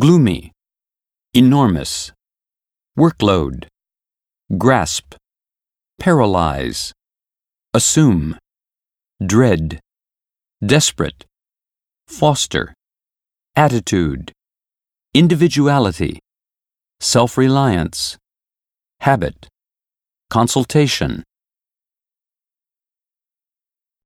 gloomy, enormous, workload, grasp, paralyze, assume, dread, desperate, foster, attitude, individuality, self reliance, habit, consultation,